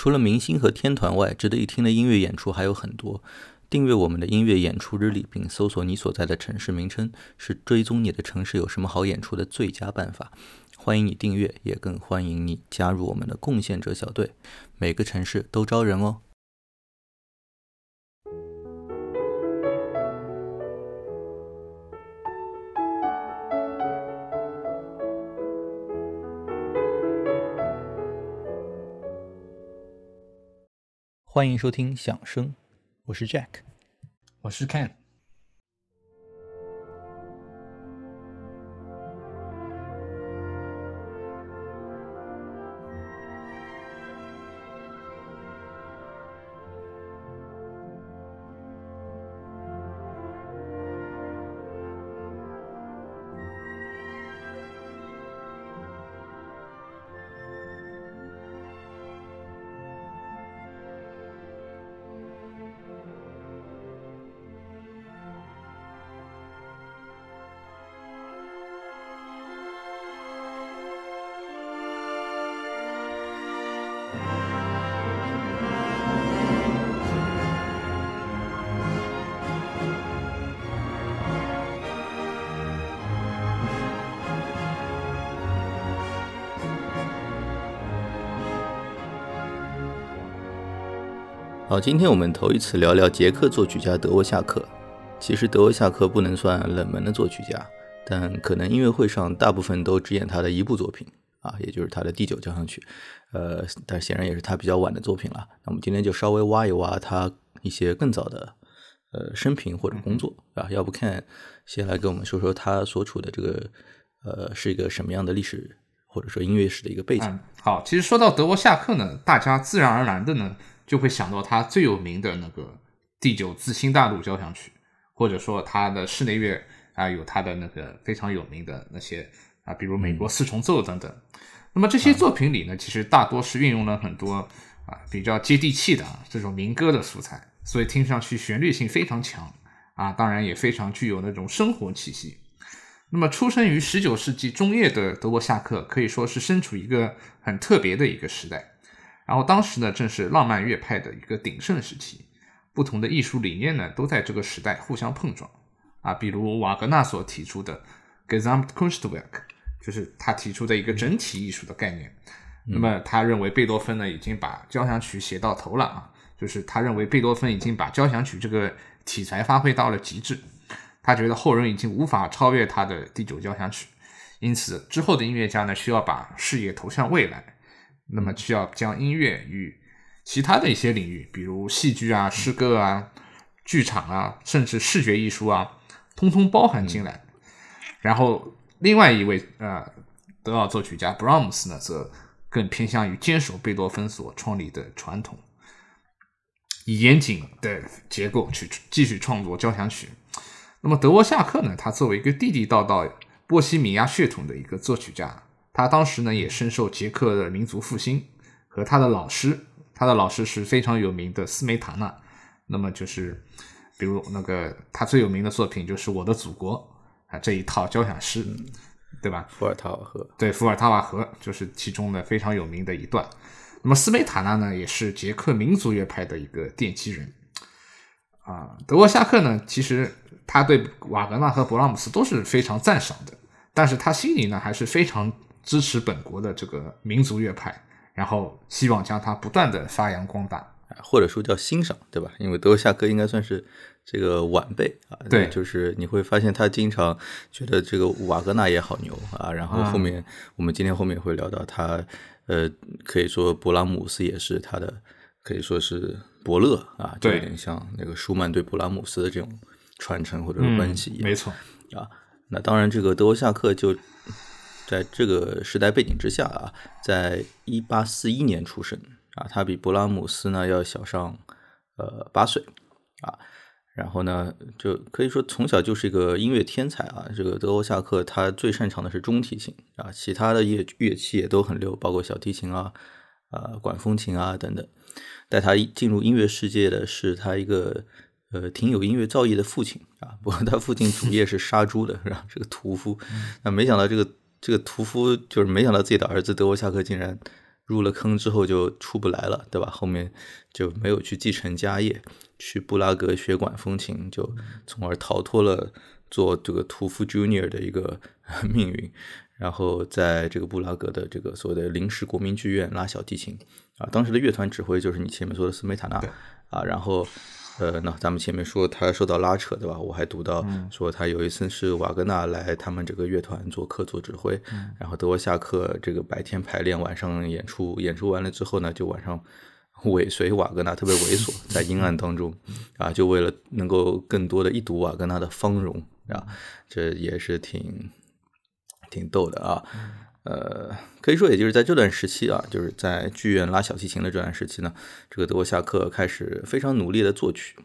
除了明星和天团外，值得一听的音乐演出还有很多。订阅我们的音乐演出日历，并搜索你所在的城市名称，是追踪你的城市有什么好演出的最佳办法。欢迎你订阅，也更欢迎你加入我们的贡献者小队。每个城市都招人哦。欢迎收听响声，我是 Jack，我是 Ken。好，今天我们头一次聊聊捷克作曲家德沃夏克。其实德沃夏克不能算冷门的作曲家，但可能音乐会上大部分都只演他的一部作品啊，也就是他的第九交响曲。呃，但显然也是他比较晚的作品了。那我们今天就稍微挖一挖他一些更早的呃生平或者工作啊。要不看先来跟我们说说他所处的这个呃是一个什么样的历史或者说音乐史的一个背景。好，其实说到德沃夏克呢，大家自然而然的呢。就会想到他最有名的那个第九自新大陆交响曲，或者说他的室内乐啊，有他的那个非常有名的那些啊，比如美国四重奏等等。那么这些作品里呢，其实大多是运用了很多啊比较接地气的这种民歌的素材，所以听上去旋律性非常强啊，当然也非常具有那种生活气息。那么出生于十九世纪中叶的德国夏克，可以说是身处一个很特别的一个时代。然后当时呢，正是浪漫乐派的一个鼎盛时期，不同的艺术理念呢，都在这个时代互相碰撞啊。比如瓦格纳所提出的 Gesamtkunstwerk，就是他提出的一个整体艺术的概念。那么他认为贝多芬呢，已经把交响曲写到头了啊，就是他认为贝多芬已经把交响曲这个题材发挥到了极致，他觉得后人已经无法超越他的第九交响曲，因此之后的音乐家呢，需要把视野投向未来。那么需要将音乐与其他的一些领域，比如戏剧啊、诗歌啊、剧场啊，甚至视觉艺术啊，通通包含进来。然后，另外一位呃德奥作曲家布拉姆斯呢，则更偏向于坚守贝多芬所创立的传统，以严谨的结构去继续创作交响曲。那么德沃夏克呢，他作为一个地地道道波西米亚血统的一个作曲家。他当时呢也深受捷克的民族复兴和他的老师，他的老师是非常有名的斯梅塔纳。那么就是，比如那个他最有名的作品就是《我的祖国》啊这一套交响诗，对吧？伏尔塔瓦河，对，伏尔塔瓦河就是其中的非常有名的一段。那么斯梅塔纳呢也是捷克民族乐派的一个奠基人啊。德沃夏克呢其实他对瓦格纳和勃拉姆斯都是非常赞赏的，但是他心里呢还是非常。支持本国的这个民族乐派，然后希望将它不断的发扬光大，或者说叫欣赏，对吧？因为德沃夏克应该算是这个晚辈啊，对，就是你会发现他经常觉得这个瓦格纳也好牛啊，然后后面我们今天后面会聊到他，呃，可以说勃拉姆斯也是他的，可以说是伯乐啊，就有点像那个舒曼对勃拉姆斯的这种传承或者是关系没错啊。那当然，这个德沃夏克就。在这个时代背景之下啊，在一八四一年出生啊，他比勃拉姆斯呢要小上呃八岁啊，然后呢就可以说从小就是一个音乐天才啊。这个德沃夏克他最擅长的是中提琴啊，其他的乐乐器也都很溜，包括小提琴啊、啊管风琴啊等等。带他进入音乐世界的是他一个呃挺有音乐造诣的父亲啊，不过他父亲主业是杀猪的，是吧？是个屠夫，那没想到这个。这个屠夫就是没想到自己的儿子德沃夏克竟然入了坑之后就出不来了，对吧？后面就没有去继承家业，去布拉格学管风琴，就从而逃脱了做这个屠夫 Junior 的一个 命运。然后在这个布拉格的这个所谓的临时国民剧院拉小提琴啊，当时的乐团指挥就是你前面说的斯梅塔纳啊，然后。呃，那咱们前面说他受到拉扯，对吧？我还读到说他有一次是瓦格纳来他们这个乐团做客做指挥，然后德沃夏克这个白天排练，晚上演出，演出完了之后呢，就晚上尾随瓦格纳，特别猥琐，在阴暗当中啊，就为了能够更多的一睹瓦格纳的芳容啊，这也是挺挺逗的啊。呃，可以说，也就是在这段时期啊，就是在剧院拉小提琴的这段时期呢，这个德沃夏克开始非常努力的作曲。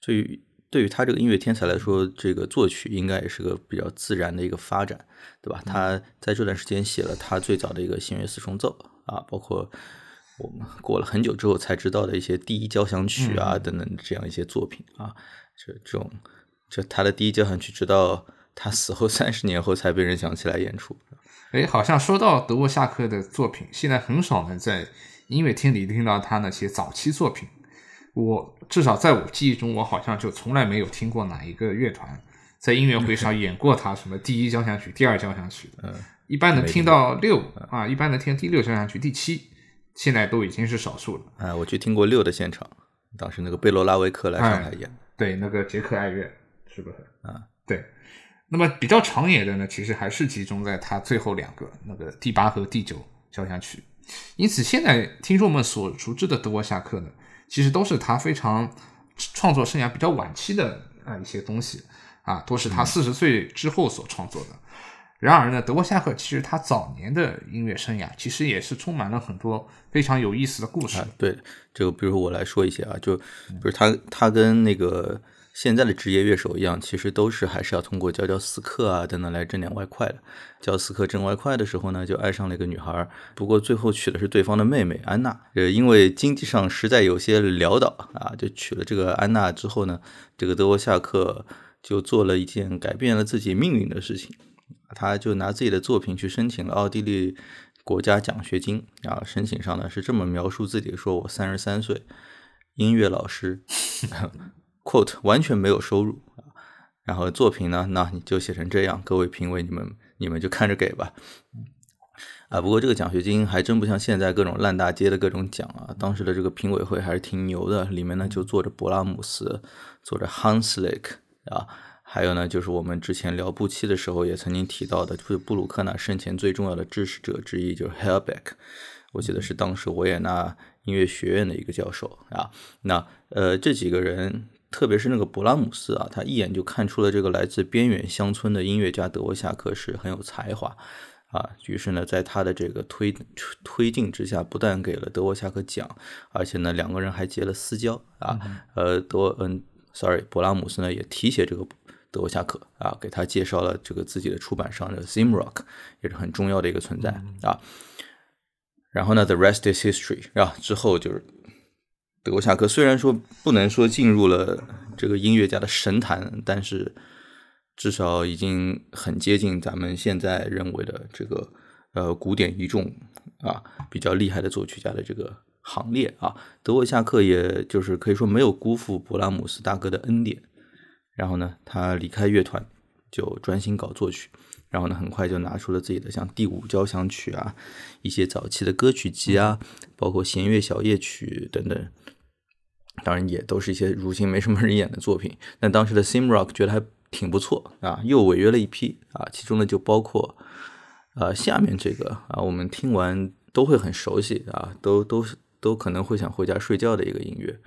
对于对于他这个音乐天才来说，这个作曲应该也是个比较自然的一个发展，对吧？他在这段时间写了他最早的一个弦乐四重奏啊，包括我们过了很久之后才知道的一些第一交响曲啊等等这样一些作品啊，这这种就他的第一交响曲，直到他死后三十年后才被人想起来演出。哎，好像说到德沃夏克的作品，现在很少能在音乐厅里听到他那些早期作品。我至少在我记忆中，我好像就从来没有听过哪一个乐团在音乐会上 演过他什么第一交响曲、第二交响曲。嗯，一般能听到六啊，一般能听第六交响曲、第七，现在都已经是少数了。啊，我去听过六的现场，当时那个贝罗拉维克来上海演，对，那个捷克爱乐，是不是？啊，对。那么比较长野的呢，其实还是集中在他最后两个那个第八和第九交响曲。因此，现在听众们所熟知的德沃夏克呢，其实都是他非常创作生涯比较晚期的啊一些东西啊，都是他四十岁之后所创作的。然而呢，德沃夏克其实他早年的音乐生涯其实也是充满了很多非常有意思的故事。对，这个比如我来说一些啊，就比如他他跟那个。现在的职业乐手一样，其实都是还是要通过教教私课啊等等来挣点外快的。教私课挣外快的时候呢，就爱上了一个女孩，不过最后娶的是对方的妹妹安娜。呃，因为经济上实在有些潦倒啊，就娶了这个安娜之后呢，这个德沃夏克就做了一件改变了自己命运的事情，他就拿自己的作品去申请了奥地利国家奖学金。啊，申请上呢是这么描述自己：说我三十三岁，音乐老师。quote 完全没有收入啊，然后作品呢，那你就写成这样，各位评委你们你们就看着给吧，啊，不过这个奖学金还真不像现在各种烂大街的各种奖啊，当时的这个评委会还是挺牛的，里面呢就坐着勃拉姆斯，坐着 Hanslick 啊，还有呢就是我们之前聊布期的时候也曾经提到的，就是布鲁克纳生前最重要的支持者之一就是 Helbeck，我记得是当时维也纳音乐学院的一个教授啊，那呃这几个人。特别是那个勃拉姆斯啊，他一眼就看出了这个来自边远乡村的音乐家德沃夏克是很有才华啊。于是呢，在他的这个推推进之下，不但给了德沃夏克奖，而且呢，两个人还结了私交啊。呃，德嗯，sorry，勃拉姆斯呢也提携这个德沃夏克啊，给他介绍了这个自己的出版商的 Zimrock，也是很重要的一个存在啊。然后呢，The rest is history 啊，之后就是。德沃夏克虽然说不能说进入了这个音乐家的神坛，但是至少已经很接近咱们现在认为的这个呃古典一众啊比较厉害的作曲家的这个行列啊。德沃夏克也就是可以说没有辜负勃拉姆斯大哥的恩典，然后呢，他离开乐团就专心搞作曲，然后呢，很快就拿出了自己的像第五交响曲啊，一些早期的歌曲集啊，包括弦乐小夜曲等等。当然也都是一些如今没什么人演的作品，但当时的 Simrock 觉得还挺不错啊，又违约了一批啊，其中呢就包括呃下面这个啊，我们听完都会很熟悉啊，都都都可能会想回家睡觉的一个音乐。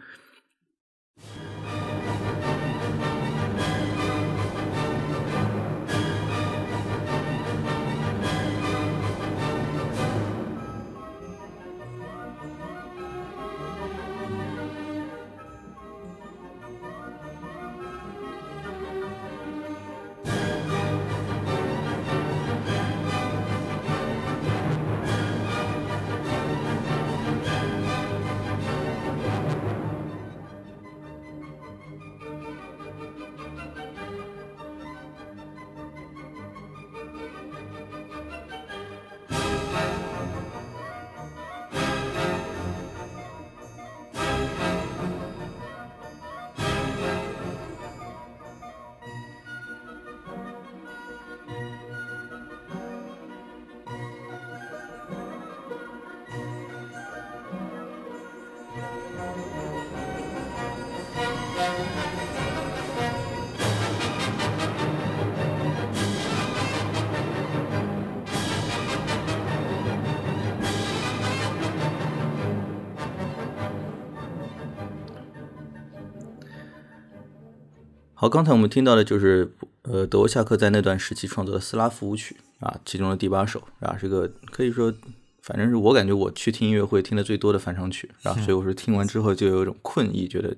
刚才我们听到的就是呃德沃夏克在那段时期创作的斯拉夫舞曲啊，其中的第八首啊，这个可以说，反正是我感觉我去听音乐会听的最多的翻唱曲啊，所以我说听完之后就有一种困意，觉得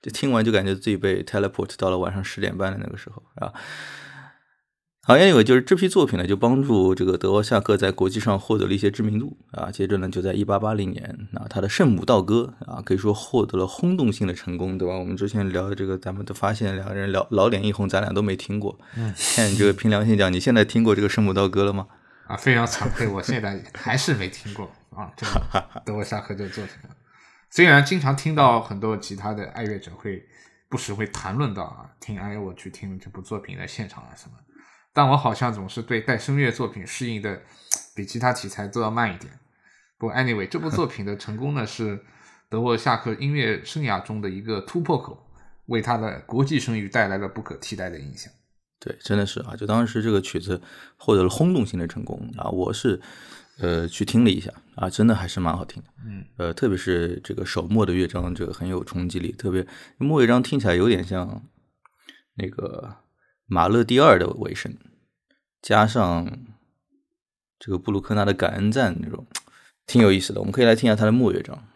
就听完就感觉自己被 teleport 到了晚上十点半的那个时候啊。好，anyway，就是这批作品呢，就帮助这个德沃夏克在国际上获得了一些知名度啊。接着呢，就在一八八零年啊，他的《圣母道歌》啊，可以说获得了轰动性的成功，对吧？我们之前聊的这个，咱们都发现两个人聊老脸一红，咱俩都没听过。嗯，看你这个凭良心讲，你现在听过这个《圣母道歌》了吗？啊，非常惭愧，我现在还是没听过啊。这个 德沃夏克这个作品，虽然经常听到很多其他的爱乐者会不时会谈论到啊，听哎我去听这部作品的现场啊什么。但我好像总是对带声乐作品适应的比其他题材都要慢一点。不过，anyway，这部作品的成功呢，是德沃夏克音乐生涯中的一个突破口，为他的国际声誉带来了不可替代的影响。对，真的是啊，就当时这个曲子获得了轰动性的成功啊！我是呃去听了一下啊，真的还是蛮好听的。嗯，呃，特别是这个首末的乐章，这个很有冲击力，特别末乐章听起来有点像那个。马勒第二的尾声，加上这个布鲁克纳的感恩赞，那种 挺有意思的。我们可以来听一下他的末乐章。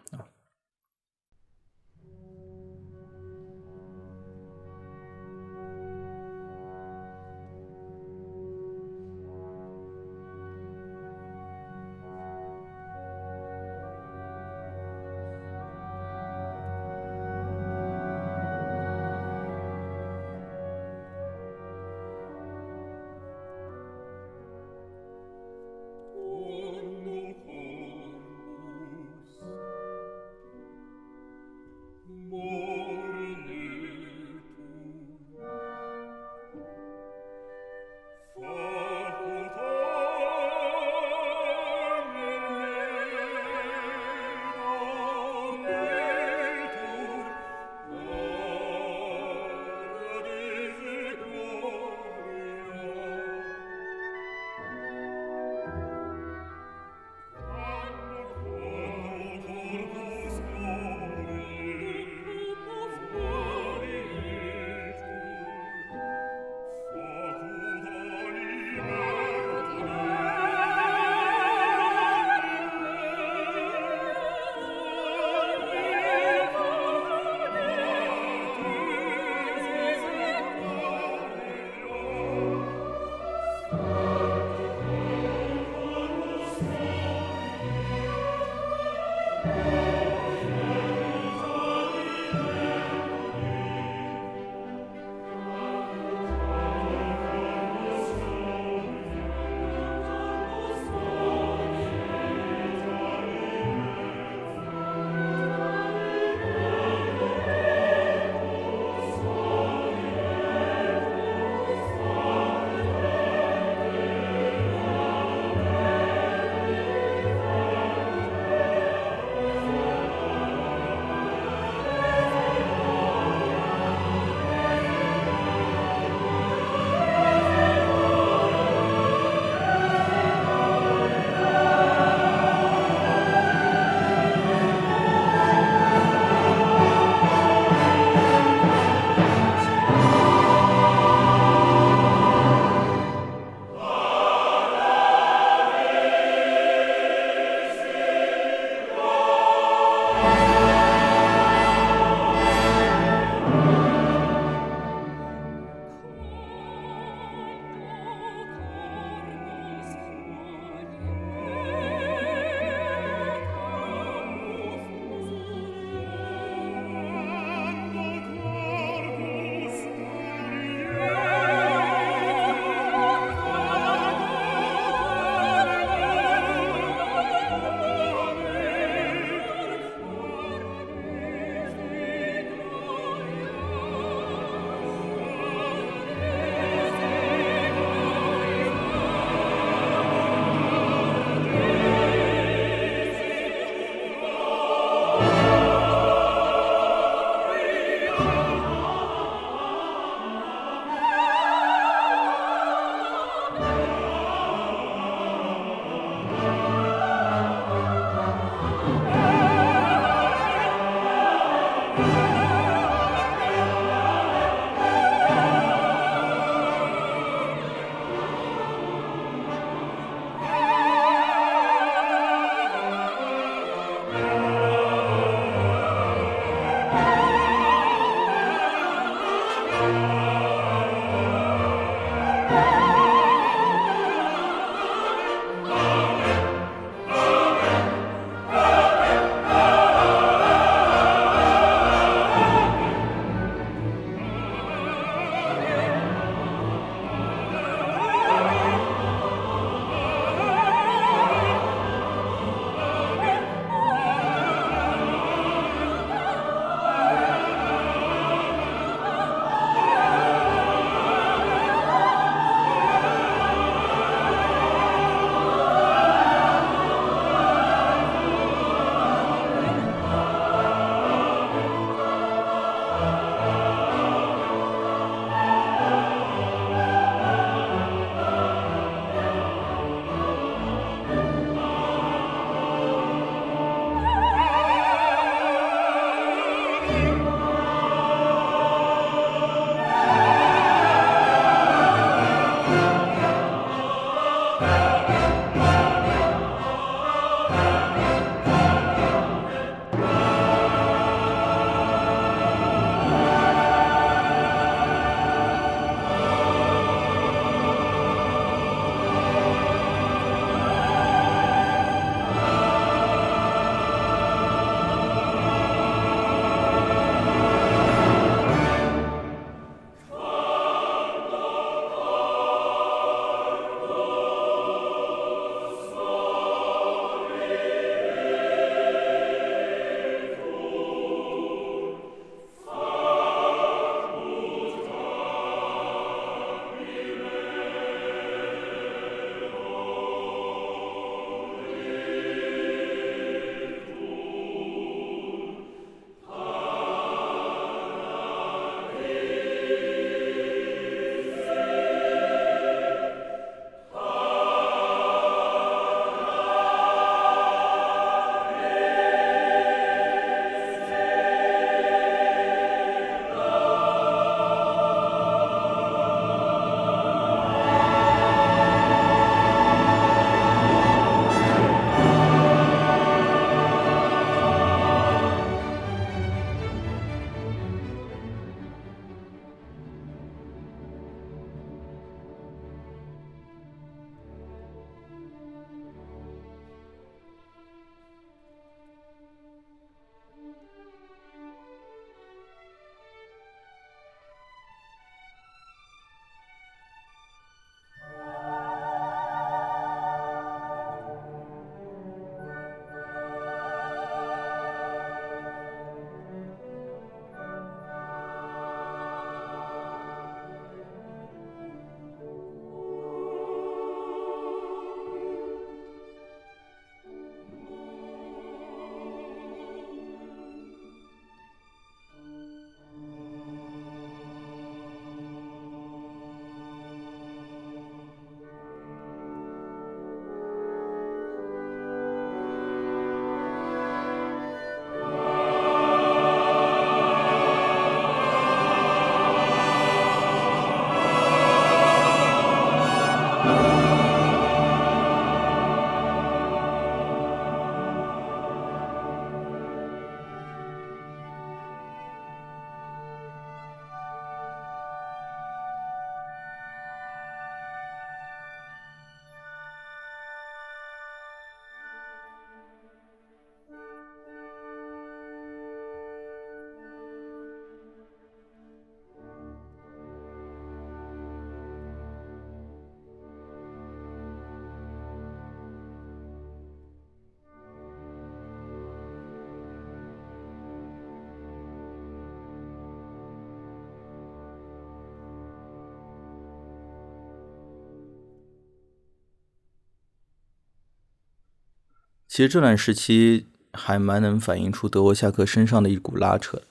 其实这段时期还蛮能反映出德沃夏克身上的一股拉扯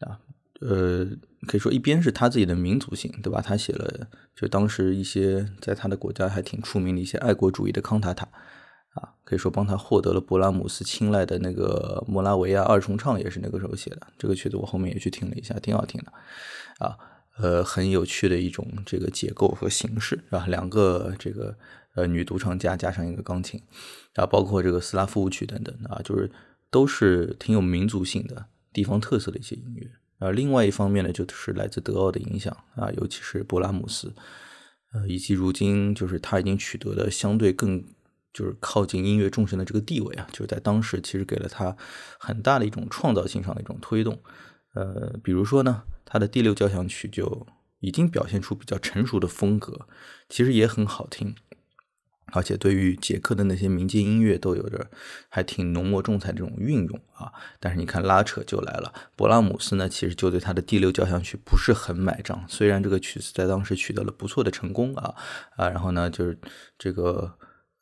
啊，呃，可以说一边是他自己的民族性，对吧？他写了就当时一些在他的国家还挺出名的一些爱国主义的康塔塔啊，可以说帮他获得了勃拉姆斯青睐的那个莫拉维亚二重唱也是那个时候写的。这个曲子我后面也去听了一下，挺好听的啊，呃，很有趣的一种这个结构和形式，是吧？两个这个。呃，女独唱家加上一个钢琴，啊，包括这个斯拉夫舞曲等等啊，就是都是挺有民族性的地方特色的一些音乐。啊，另外一方面呢，就是来自德奥的影响啊，尤其是勃拉姆斯，呃，以及如今就是他已经取得了相对更就是靠近音乐众神的这个地位啊，就是在当时其实给了他很大的一种创造性上的一种推动。呃，比如说呢，他的第六交响曲就已经表现出比较成熟的风格，其实也很好听。而且对于捷克的那些民间音乐都有着还挺浓墨重彩这种运用啊，但是你看拉扯就来了，勃拉姆斯呢其实就对他的第六交响曲不是很买账，虽然这个曲子在当时取得了不错的成功啊啊，然后呢就是这个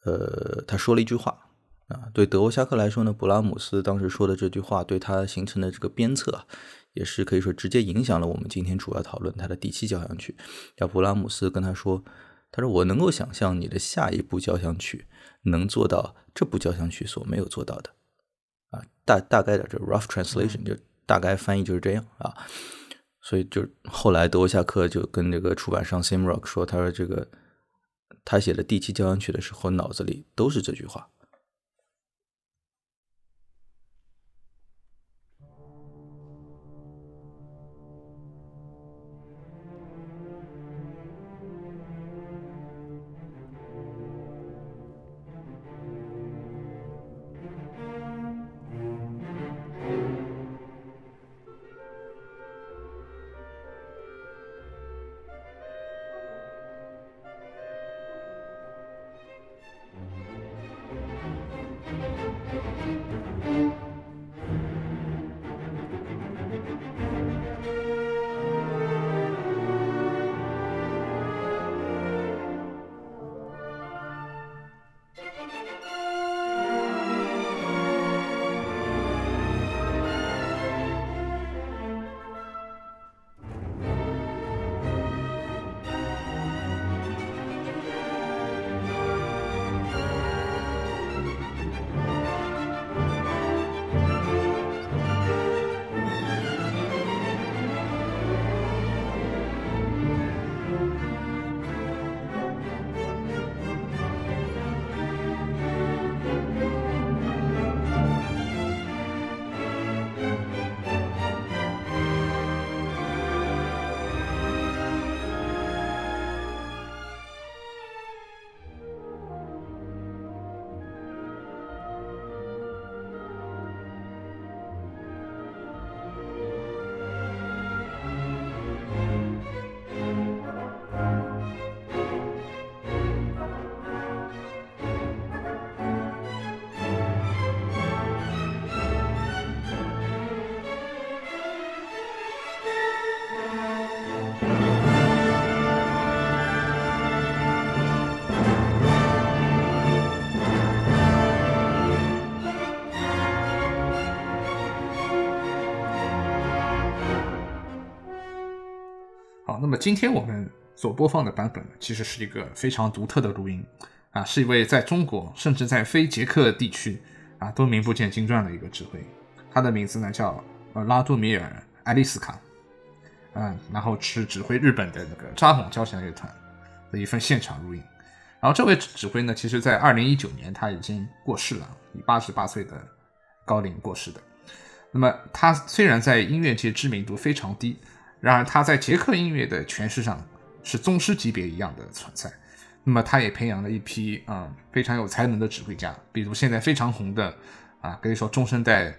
呃他说了一句话啊，对德沃夏克来说呢，勃拉姆斯当时说的这句话对他形成的这个鞭策，也是可以说直接影响了我们今天主要讨论他的第七交响曲，叫勃拉姆斯跟他说。他说：“我能够想象你的下一部交响曲能做到这部交响曲所没有做到的，啊，大大概的这 rough translation 就大概翻译就是这样啊。所以就后来德沃夏克就跟这个出版商 Simrock 说，他说这个他写的第七交响曲的时候，脑子里都是这句话。”那么今天我们所播放的版本，其实是一个非常独特的录音啊，是一位在中国甚至在非捷克地区啊都名不见经传的一个指挥，他的名字呢叫呃拉多米尔·艾利斯卡，嗯，然后是指挥日本的那个扎幌交响乐团的一份现场录音。然后这位指挥呢，其实在二零一九年他已经过世了，以八十八岁的高龄过世的。那么他虽然在音乐界知名度非常低。然而，他在捷克音乐的诠释上是宗师级别一样的存在。那么，他也培养了一批啊非常有才能的指挥家，比如现在非常红的啊，可以说中生代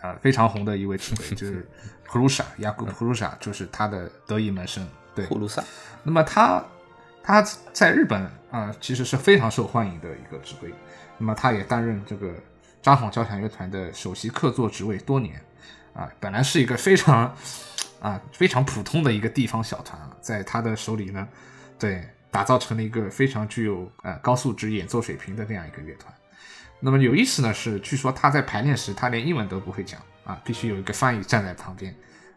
啊非常红的一位指挥，就是普鲁萨雅古普鲁萨，就是他的得意门生。对，普鲁萨。那么他他在日本啊其实是非常受欢迎的一个指挥。那么，他也担任这个札幌交响乐团的首席客座职位多年。啊，本来是一个非常。啊，非常普通的一个地方小团啊，在他的手里呢，对，打造成了一个非常具有呃高素质演奏水平的这样一个乐团。那么有意思呢是，据说他在排练时他连英文都不会讲啊，必须有一个翻译站在旁边，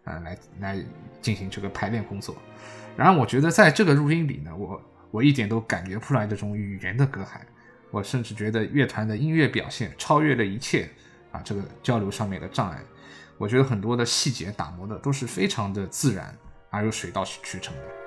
啊来来进行这个排练工作。然后我觉得在这个录音里呢，我我一点都感觉不出来这种语言的隔阂，我甚至觉得乐团的音乐表现超越了一切啊这个交流上面的障碍。我觉得很多的细节打磨的都是非常的自然而又水到渠成的。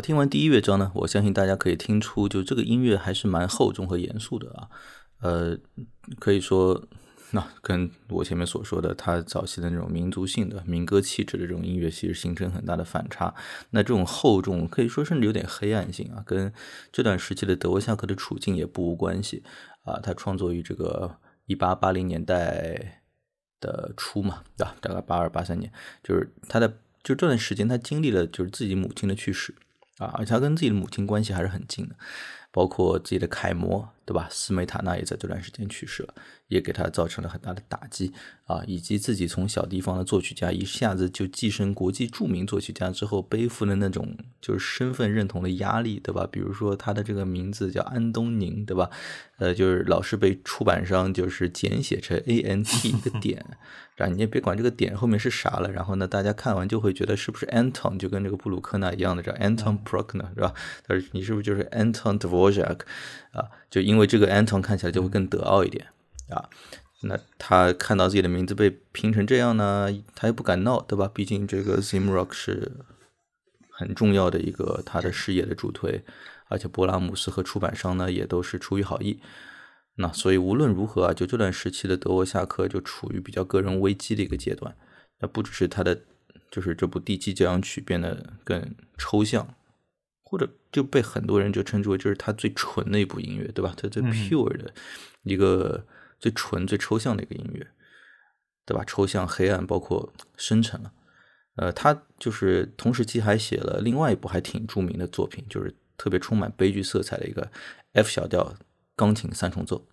听完第一乐章呢，我相信大家可以听出，就这个音乐还是蛮厚重和严肃的啊。呃，可以说，那跟我前面所说的他早期的那种民族性的民歌气质的这种音乐，其实形成很大的反差。那这种厚重，可以说甚至有点黑暗性啊，跟这段时期的德沃夏克的处境也不无关系啊。他创作于这个一八八零年代的初嘛，对吧？大概八二八三年，就是他的就这段时间，他经历了就是自己母亲的去世。啊，而且他跟自己的母亲关系还是很近的，包括自己的楷模，对吧？斯梅塔纳也在这段时间去世了，也给他造成了很大的打击啊。以及自己从小地方的作曲家一下子就跻身国际著名作曲家之后，背负的那种就是身份认同的压力，对吧？比如说他的这个名字叫安东宁，对吧？呃，就是老是被出版商就是简写成 A N T 一个 点。啊，你也别管这个点后面是啥了，然后呢，大家看完就会觉得是不是 Anton 就跟这个布鲁克纳一样的，叫 Anton Bruckner 是吧？他说你是不是就是 Anton Dvorak 啊？就因为这个 Anton 看起来就会更德奥一点啊。那他看到自己的名字被拼成这样呢，他又不敢闹，对吧？毕竟这个 Zimrock 是很重要的一个他的事业的助推，而且勃拉姆斯和出版商呢也都是出于好意。那所以无论如何啊，就这段时期的德沃夏克就处于比较个人危机的一个阶段。那不只是他的，就是这部第七交响曲变得更抽象，或者就被很多人就称之为就是他最纯的一部音乐，对吧？他最 pure 的一个最纯、最抽象的一个音乐，对吧？抽象、黑暗，包括深沉了。呃，他就是同时期还写了另外一部还挺著名的作品，就是特别充满悲剧色彩的一个 F 小调。钢琴三重奏。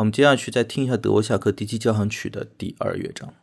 我们接下去再听一下德沃夏克第七交响曲的第二乐章。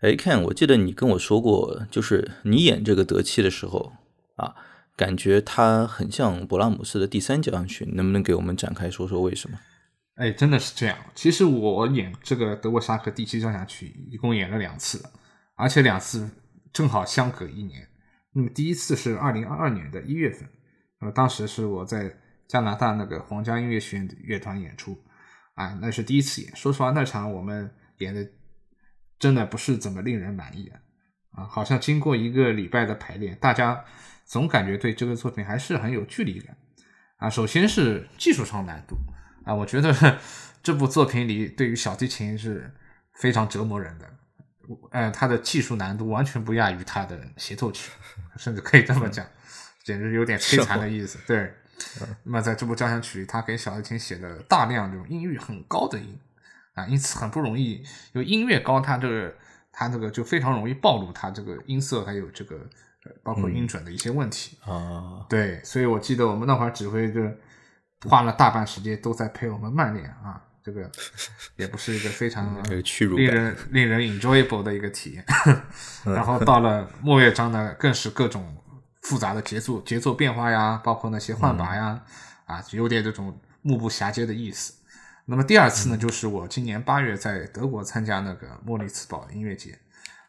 哎，Ken，我记得你跟我说过，就是你演这个德契的时候啊，感觉它很像勃拉姆斯的第三交响曲，能不能给我们展开说说为什么？哎，真的是这样。其实我演这个德沃夏克第七交响曲一共演了两次，而且两次正好相隔一年。那么第一次是二零二二年的一月份，呃，当时是我在加拿大那个皇家音乐学院的乐团演出，啊，那是第一次演。说实话，那场我们演的。真的不是怎么令人满意啊！啊，好像经过一个礼拜的排练，大家总感觉对这个作品还是很有距离感啊。首先是技术上难度啊，我觉得 这部作品里对于小提琴是非常折磨人的，呃，它的技术难度完全不亚于它的协奏曲，甚至可以这么讲，简直有点摧残的意思。对，那么在这部交响曲里，他给小提琴写了大量这种音域很高的音。啊，因此很不容易，因为音乐高，它这个它这个就非常容易暴露它这个音色还有这个包括音准的一些问题啊。对，所以我记得我们那会儿指挥就花了大半时间都在陪我们慢练啊，这个 也不是一个非常令人令人 enjoyable 的一个体验。然后到了末乐章呢，更是各种复杂的节奏节奏变化呀，包括那些换把呀，啊，有点这种目不暇接的意思。那么第二次呢，就是我今年八月在德国参加那个莫里茨堡音乐节，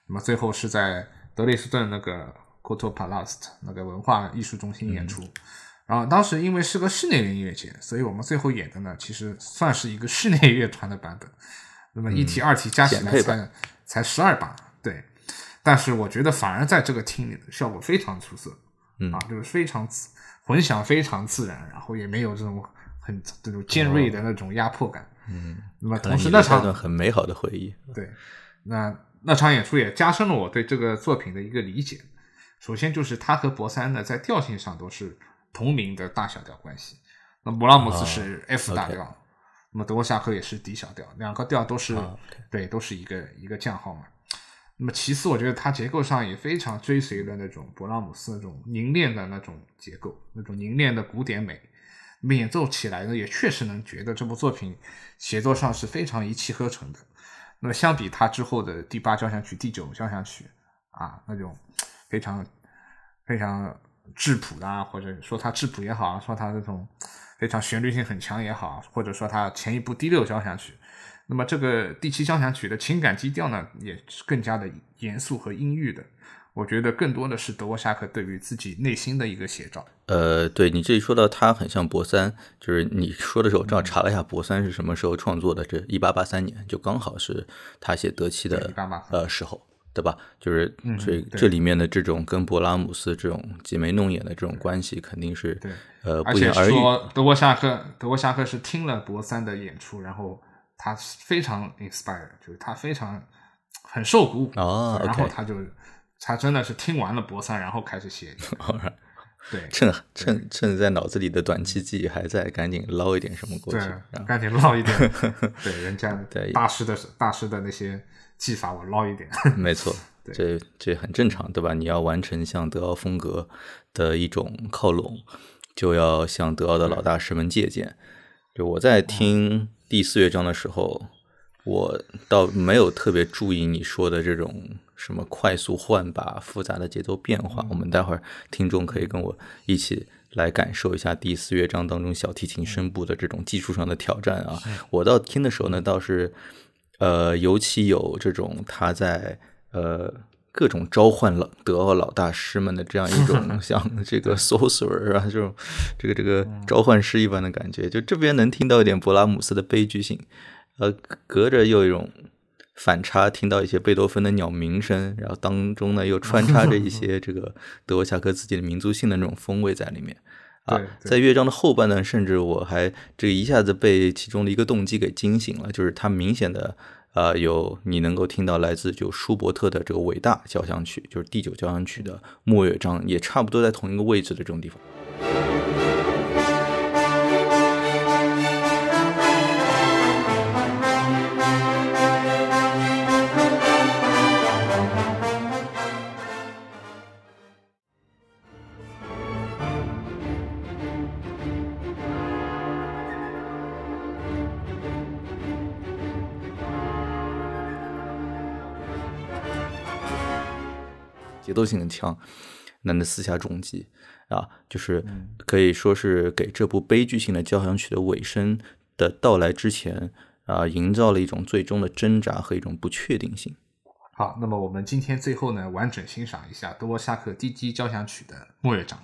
那么最后是在德累斯顿那个 k o t o Palast 那个文化艺术中心演出。然后当时因为是个室内的音乐节，所以我们最后演的呢，其实算是一个室内乐团的版本。那么一体二体加起来才才十二把，对。但是我觉得反而在这个厅里的效果非常出色，啊，就是非常混响非常自然，然后也没有这种。很这种尖锐的那种压迫感，嗯，那么同时那场很美好的回忆，对，那那场演出也加深了我对这个作品的一个理解。首先就是他和博三呢在调性上都是同名的大小调关系，那勃拉姆斯是 F 大调，那么德沃夏克也是 D 小调，两个调都是对，都是一个一个降号嘛。那么其次，我觉得它结构上也非常追随了那种勃拉姆斯那种凝练的那种结构，那种凝练的古典美。演奏起来呢，也确实能觉得这部作品协作上是非常一气呵成的。那么相比他之后的第八交响曲、第九交响曲啊，那种非常非常质朴的，或者说它质朴也好，说它这种非常旋律性很强也好，或者说它前一部第六交响曲，那么这个第七交响曲的情感基调呢，也是更加的严肃和阴郁的。我觉得更多的是德沃夏克对于自己内心的一个写照。呃，对你这里说到他很像博三，就是你说的时候，正好查了一下博三是什么时候创作的，这一八八三年，就刚好是他写德七的呃时候，对吧？就是这这里面的这种跟勃拉姆斯这种挤眉弄眼的这种关系，肯定是呃不言而喻。说德沃夏克，德沃夏克是听了博三的演出，然后他非常 inspired，就是他非常很受鼓舞，然后他就。他真的是听完了博三，然后开始写。对，趁趁趁在脑子里的短期记忆还在，赶紧捞一点什么过去。对，赶紧捞一点。对，人家大师的大师的那些技法，我捞一点。没错，这这很正常，对吧？你要完成像德奥风格的一种靠拢，就要向德奥的老大师们借鉴。就我在听第四乐章的时候，我倒没有特别注意你说的这种。什么快速换把、复杂的节奏变化，我们待会儿听众可以跟我一起来感受一下第四乐章当中小提琴声部的这种技术上的挑战啊！我到听的时候呢，倒是呃，尤其有这种他在呃各种召唤老德奥老大师们的这样一种 像这个 sorcerer 啊这种这个这个召唤师一般的感觉，就这边能听到一点勃拉姆斯的悲剧性，呃，隔着又一种。反差，听到一些贝多芬的鸟鸣声，然后当中呢又穿插着一些 这个德沃夏克自己的民族性的那种风味在里面啊。在乐章的后半段，甚至我还这个一下子被其中的一个动机给惊醒了，就是它明显的啊有你能够听到来自就舒伯特的这个伟大交响曲，就是第九交响曲的末乐章，也差不多在同一个位置的这种地方。节奏性很强，那那四下重击啊，就是可以说是给这部悲剧性的交响曲的尾声的到来之前啊，营造了一种最终的挣扎和一种不确定性。好，那么我们今天最后呢，完整欣赏一下多沃夏克第七交响曲的末乐章。